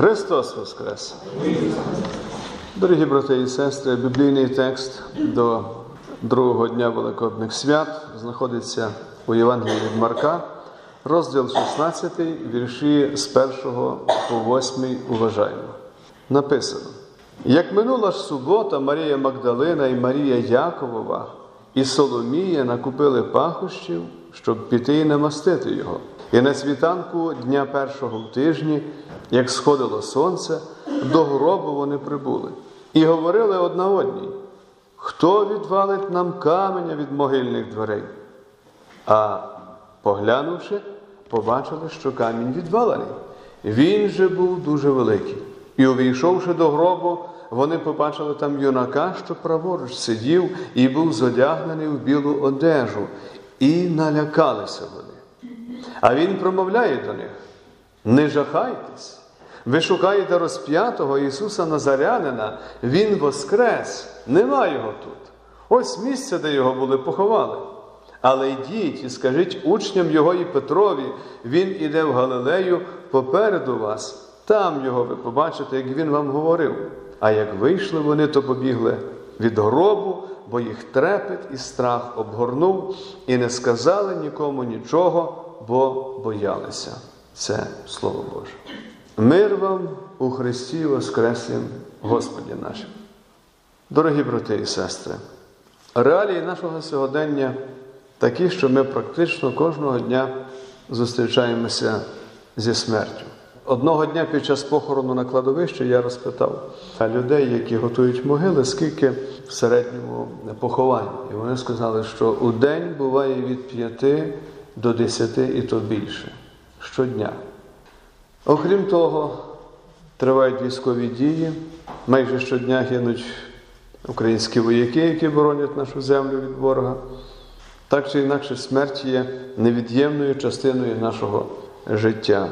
Христос Воскрес! Дорогі брати і сестри, біблійний текст до другого дня Великодних свят знаходиться у Євангелії від Марка, розділ 16, вірші з 1 по 8 уважаємо. Написано: Як минула ж субота, Марія Магдалина і Марія Яковова і Соломія накупили пахощів, щоб піти і намастити його. І на світанку дня першого в тижні, як сходило сонце, до гробу вони прибули. І говорили одна одній, хто відвалить нам каменя від могильних дверей? А поглянувши, побачили, що камінь відвалений. Він же був дуже великий. І, увійшовши до гробу, вони побачили там юнака, що праворуч сидів і був зодягнений в білу одежу, і налякалися вони. А він промовляє до них: не жахайтесь, ви шукаєте розп'ятого Ісуса Назарянина, Він воскрес, нема його тут. Ось місце, де його були, поховали. Але йдіть і скажіть учням Його і Петрові, Він іде в Галилею попереду вас, там його ви побачите, як він вам говорив. А як вийшли вони, то побігли від гробу, бо їх трепет і страх обгорнув, і не сказали нікому нічого, бо боялися. Це Слово Боже. Мир вам у Христі Воскреслім Господі нашим. Дорогі брати і сестри, реалії нашого сьогодення такі, що ми практично кожного дня зустрічаємося зі смертю. Одного дня під час похорону на кладовищі я розпитав людей, які готують могили, скільки в середньому поховань. І вони сказали, що у день буває від 5 до 10 і то більше щодня. Окрім того, тривають військові дії. Майже щодня гинуть українські вояки, які боронять нашу землю від ворога. Так чи інакше, смерть є невід'ємною частиною нашого життя.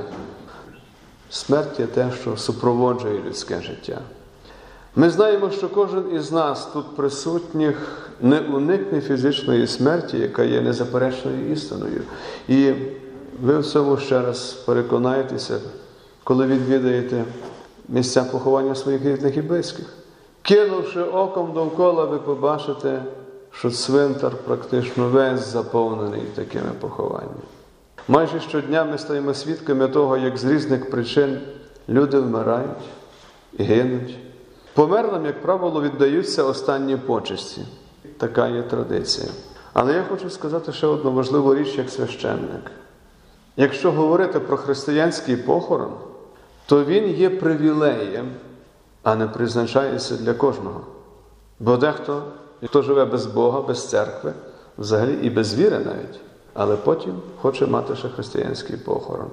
Смерть є те, що супроводжує людське життя. Ми знаємо, що кожен із нас тут присутніх не уникне фізичної смерті, яка є незаперечною істиною. І ви в цьому ще раз переконаєтеся, коли відвідаєте місця поховання своїх рідних і близьких. Кинувши оком довкола, ви побачите, що цвинтар практично весь заповнений такими похованнями. Майже щодня ми стаємо свідками того, як з різних причин люди вмирають і гинуть. Померлим, як правило, віддаються останні почесті. Така є традиція. Але я хочу сказати ще одну важливу річ як священник. Якщо говорити про християнський похорон, то він є привілеєм, а не призначається для кожного. Бо дехто, хто живе без Бога, без церкви, взагалі і без віри навіть, але потім хоче мати ще християнський похорон.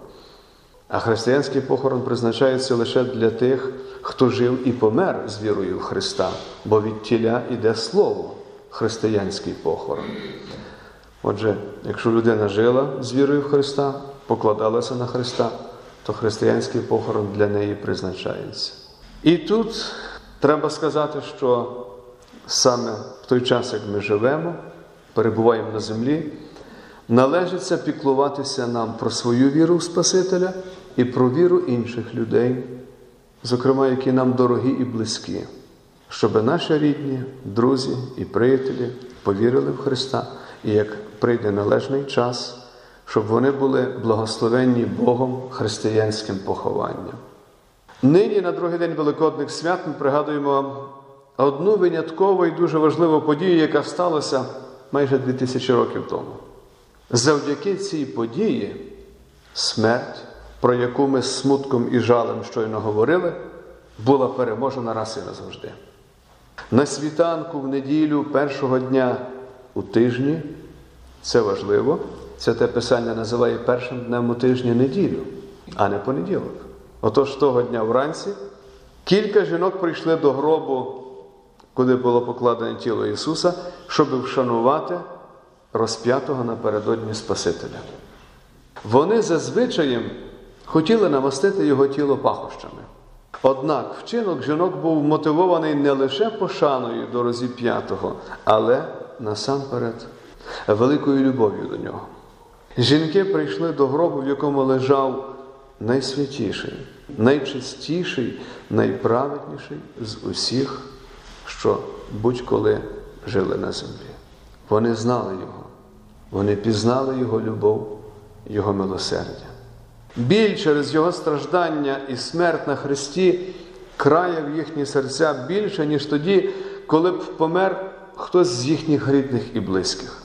А християнський похорон призначається лише для тих, хто жив і помер з вірою в Христа, бо від тіля йде слово, християнський похорон. Отже, якщо людина жила з вірою в Христа, покладалася на Христа, то християнський похорон для неї призначається. І тут треба сказати, що саме в той час, як ми живемо, перебуваємо на землі, належиться піклуватися нам про свою віру в Спасителя і про віру інших людей, зокрема, які нам дорогі і близькі, щоб наші рідні, друзі і приятелі повірили в Христа, і як прийде належний час, щоб вони були благословенні Богом християнським похованням. Нині, на другий день Великодних свят, ми пригадуємо одну виняткову і дуже важливу подію, яка сталася майже 2000 років тому. Завдяки цій події смерть, про яку ми з смутком і жалем щойно говорили, була переможена раз і назавжди. На світанку в неділю першого дня у тижні, це важливо, це те писання називає першим днем у тижні неділю, а не понеділок. Отож того дня вранці кілька жінок прийшли до гробу, куди було покладене тіло Ісуса, щоб вшанувати розп'ятого напередодні Спасителя. Вони зазвичаєм хотіли намастити його тіло пахощами. Однак вчинок жінок був мотивований не лише пошаною до розіп'ятого, але насамперед великою любов'ю до нього. Жінки прийшли до гробу, в якому лежав найсвятіший, найчистіший, найправедніший з усіх, що будь-коли жили на землі. Вони знали Його, вони пізнали Його любов, Його милосердя. Біль через Його страждання і смерть на Христі краяв їхні серця більше, ніж тоді, коли б помер хтось з їхніх рідних і близьких.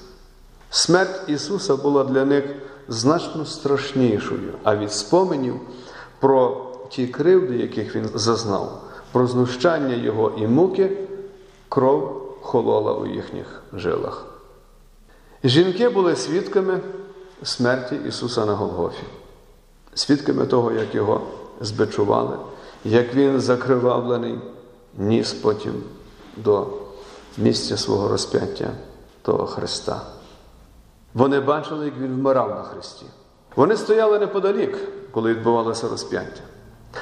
Смерть Ісуса була для них значно страшнішою, а від споменів про ті кривди, яких Він зазнав, про знущання Його і муки, кров холола у їхніх жилах. Жінки були свідками смерті Ісуса на Голгофі, свідками того, як Його збичували, як Він закривавлений, ніс потім до місця свого розп'яття того Христа. Вони бачили, як Він вмирав на Христі. Вони стояли неподалік, коли відбувалося розп'яття.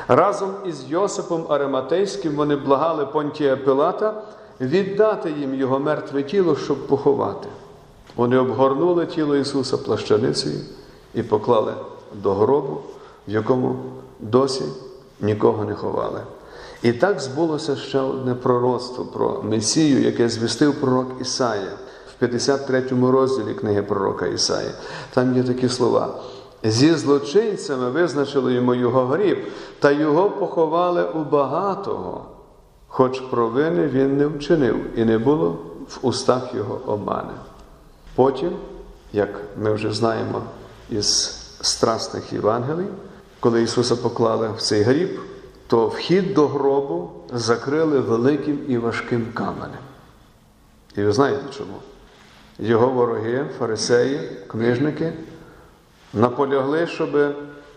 Разом із Йосипом Ариматейським вони благали Понтія Пилата віддати їм його мертве тіло, щоб поховати. Вони обгорнули тіло Ісуса плащаницею і поклали до гробу, в якому досі нікого не ховали. І так збулося ще одне пророцтво про Месію, яке звістив пророк Ісая в 53 розділі книги пророка Ісаї. Там є такі слова. Зі злочинцями визначили йому його гріб, та його поховали у багатого, хоч провини він не вчинив, і не було в устах його обмани. Потім, як ми вже знаємо із страсних Євангелій, коли Ісуса поклали в цей гріб, то вхід до гробу закрили великим і важким каменем. І ви знаєте чому? Його вороги, фарисеї, книжники наполягли, щоб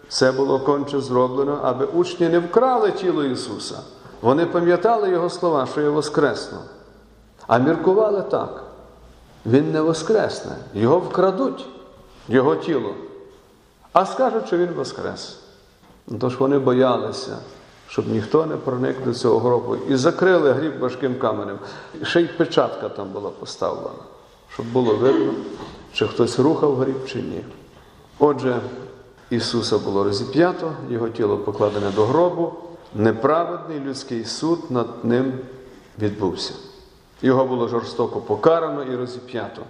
це було конче зроблено, аби учні не вкрали тіло Ісуса. Вони пам'ятали Його слова, що є воскресно. А міркували так. Він не воскресне, його вкрадуть, Його тіло. А скажуть, що Він воскрес. Тож вони боялися, щоб ніхто не проник до цього гробу. І закрили гріб важким каменем. Ще й печатка там була поставлена, щоб було видно, чи хтось рухав гріб, чи ні. Отже, Ісуса було розіп'ято, Його тіло покладене до гробу, неправедний людський суд над ним відбувся. Його було жорстоко покарано і розіп'ято.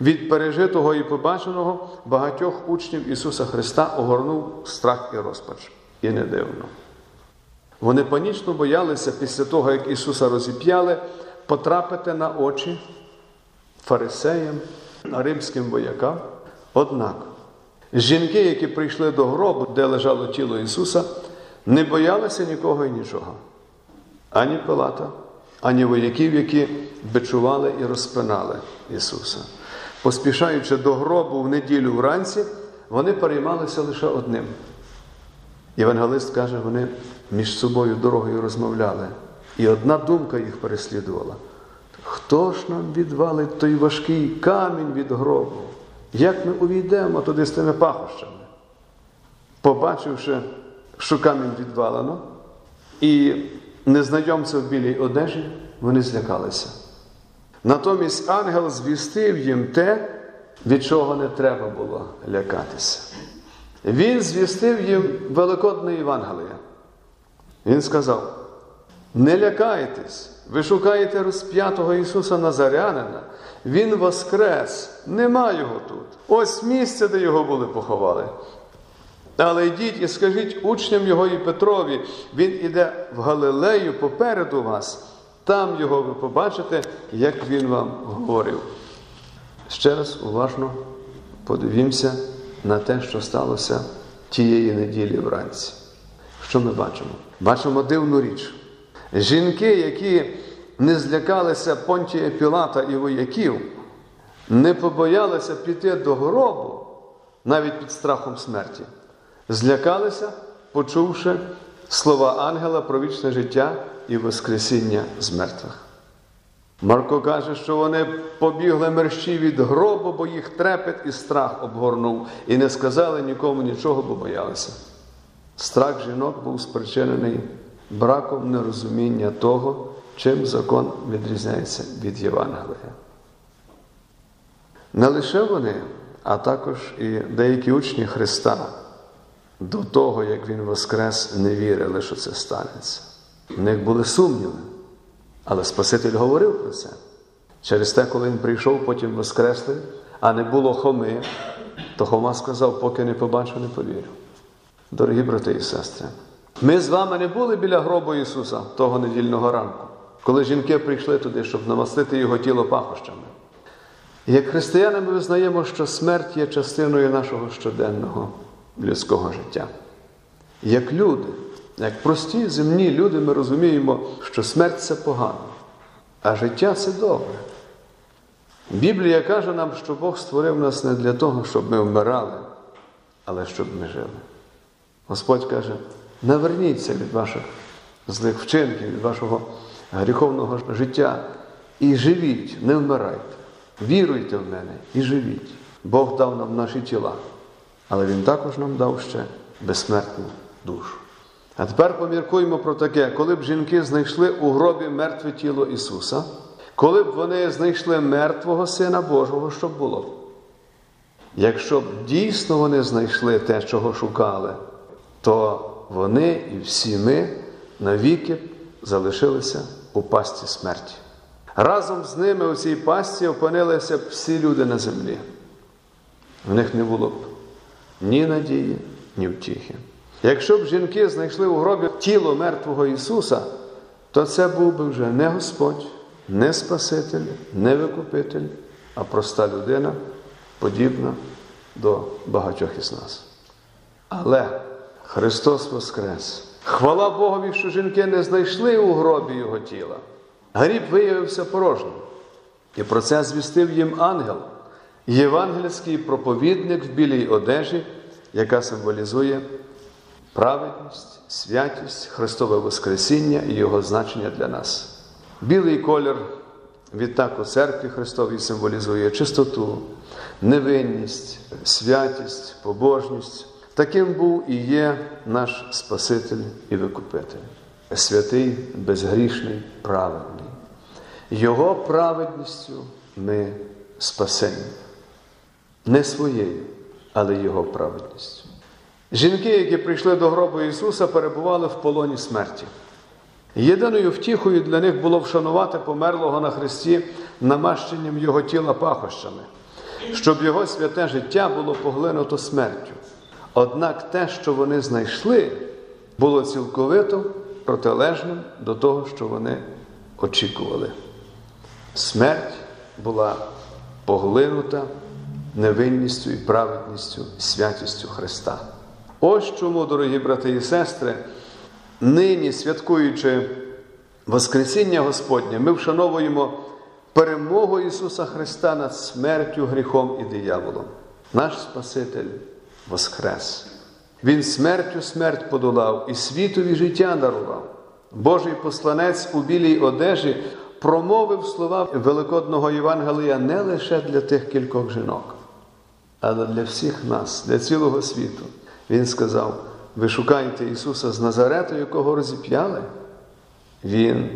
Від пережитого і побаченого багатьох учнів Ісуса Христа огорнув страх і розпач. І не дивно. Вони панічно боялися після того, як Ісуса розіп'яли, потрапити на очі фарисеям, римським воякам. Однак жінки, які прийшли до гробу, де лежало тіло Ісуса, не боялися нікого і нічого. Ані Пилата, ані вояків, які бичували і розпинали Ісуса. Поспішаючи до гробу в неділю вранці, вони переймалися лише одним. Євангелист каже, вони між собою дорогою розмовляли. І одна думка їх переслідувала. Хто ж нам відвалить той важкий камінь від гробу? Як ми увійдемо туди з тими пахощами? Побачивши, що камінь відвалено, і незнайомця в білій одежі, вони злякалися. Натомість ангел звістив їм те, від чого не треба було лякатися. Він звістив їм Великодне Євангеліє. Він сказав: не лякайтесь, ви шукаєте розп'ятого Ісуса Назарянина, Він воскрес, нема Його тут. Ось місце, де його були поховали. Але йдіть і скажіть учням Його і Петрові, Він іде в Галилею попереду вас, там його ви побачите, як Він вам говорив. Ще раз уважно подивімося на те, що сталося тієї неділі вранці. Що ми бачимо? Бачимо дивну річ. Жінки, які не злякалися Понтія Пілата і вояків, не побоялися піти до гробу навіть під страхом смерті. Злякалися, почувши слова ангела про вічне життя і Воскресіння з мертвих. Марко каже, що вони побігли мерщі від гробу, бо їх трепет і страх обгорнув, і не сказали нікому нічого, бо боялися. Страх жінок був спричинений браком нерозуміння того, чим закон відрізняється від Євангелія. Не лише вони, а також і деякі учні Христа до того, як Він воскрес, не вірили, що це станеться. У них були сумніви. Але Спаситель говорив про це. Через те, коли він прийшов, потім воскресли, а не було Хоми, то Хома сказав, поки не побачу, не повірю. Дорогі брати і сестри, ми з вами не були біля гробу Ісуса того недільного ранку, коли жінки прийшли туди, щоб намастити його тіло пахощами. Як християни ми визнаємо, що смерть є частиною нашого щоденного людського життя. Як люди, як прості земні люди, ми розуміємо, що смерть це погано, а життя це добре. Біблія каже нам, що Бог створив нас не для того, щоб ми вмирали, але щоб ми жили. Господь каже: наверніться від ваших злих вчинків, від вашого гріховного життя і живіть, не вмирайте. Віруйте в мене і живіть. Бог дав нам наші тіла, але Він також нам дав ще безсмертну душу. А тепер поміркуємо про таке, коли б жінки знайшли у гробі мертве тіло Ісуса, коли б вони знайшли мертвого Сина Божого, що б було? Якщо б дійсно вони знайшли те, чого шукали, то вони і всі ми навіки залишилися у пасті смерті. Разом з ними у цій пасті опинилися б всі люди на землі. В них не було б ні надії, ні втіхи. Якщо б жінки знайшли у гробі тіло мертвого Ісуса, то це був би вже не Господь, не Спаситель, не Викупитель, а проста людина, подібна до багатьох із нас. Але Христос Воскрес! Хвала Богові, що жінки не знайшли у гробі Його тіла. Гріб виявився порожнім. І про це звістив їм ангел, євангельський проповідник в білій одежі, яка символізує праведність, святість, Христове Воскресіння і Його значення для нас. Білий колір відтак у церкві Христовій символізує чистоту, невинність, святість, побожність. Таким був і є наш Спаситель і Викупитель, святий, безгрішний, праведний. Його праведністю ми спасені. Не своєю, але Його праведністю. Жінки, які прийшли до гробу Ісуса, перебували в полоні смерті. Єдиною втіхою для них було вшанувати померлого на Христі намащенням Його тіла пахощами, щоб Його святе життя було поглинуто смертю. Однак те, що вони знайшли, було цілковито протилежним до того, що вони очікували. Смерть була поглинута невинністю і праведністю, і святістю Христа. Ось чому, дорогі брати і сестри, нині святкуючи Воскресіння Господнє, ми вшановуємо перемогу Ісуса Христа над смертю, гріхом і дияволом. Наш Спаситель Воскрес. Він смертю смерть подолав і світові життя дарував. Божий посланець у білій одежі промовив слова Великодного Євангелія не лише для тих кількох жінок, але для всіх нас, для цілого світу. Він сказав: ви шукаєте Ісуса з Назарету, якого розіп'яли? Він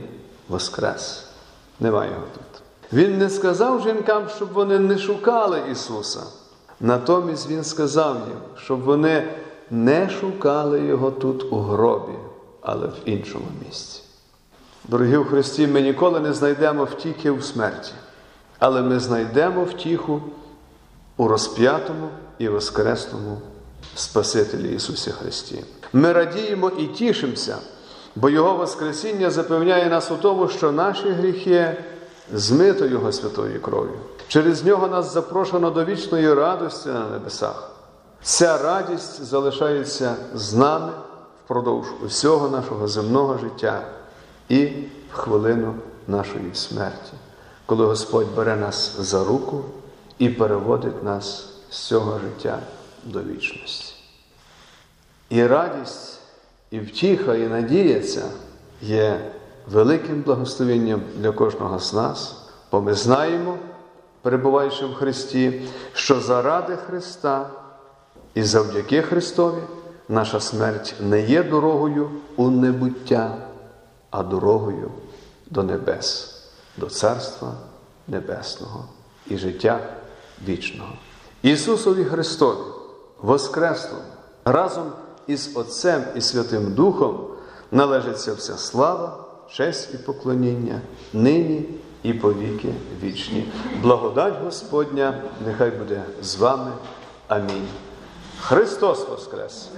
воскрес. Немає його тут. Він не сказав жінкам, щоб вони не шукали Ісуса. Натомість Він сказав їм, щоб вони не шукали Його тут у гробі, але в іншому місці. Дорогі в Христі, ми ніколи не знайдемо втіхи у смерті, але ми знайдемо втіху у розп'ятому і воскресному Спасителі Ісусі Христі. Ми радіємо і тішимося, бо Його Воскресіння запевняє нас у тому, що наші гріхи змито Його святою кров'ю. Через нього нас запрошено до вічної радості на небесах. Ця радість залишається з нами впродовж усього нашого земного життя і в хвилину нашої смерті, коли Господь бере нас за руку і переводить нас з цього життя до вічності. І радість, і втіха, і надія ця є великим благословенням для кожного з нас, бо ми знаємо, перебуваючи в Христі, що заради Христа і завдяки Христові наша смерть не є дорогою у небуття, а дорогою до небес, до Царства Небесного і життя вічного. Ісусові Христові, Воскреслому, разом із Отцем і Святим Духом належиться вся слава, честь і поклоніння, нині і повіки вічні. Благодать Господня нехай буде з вами. Амінь. Христос Воскрес!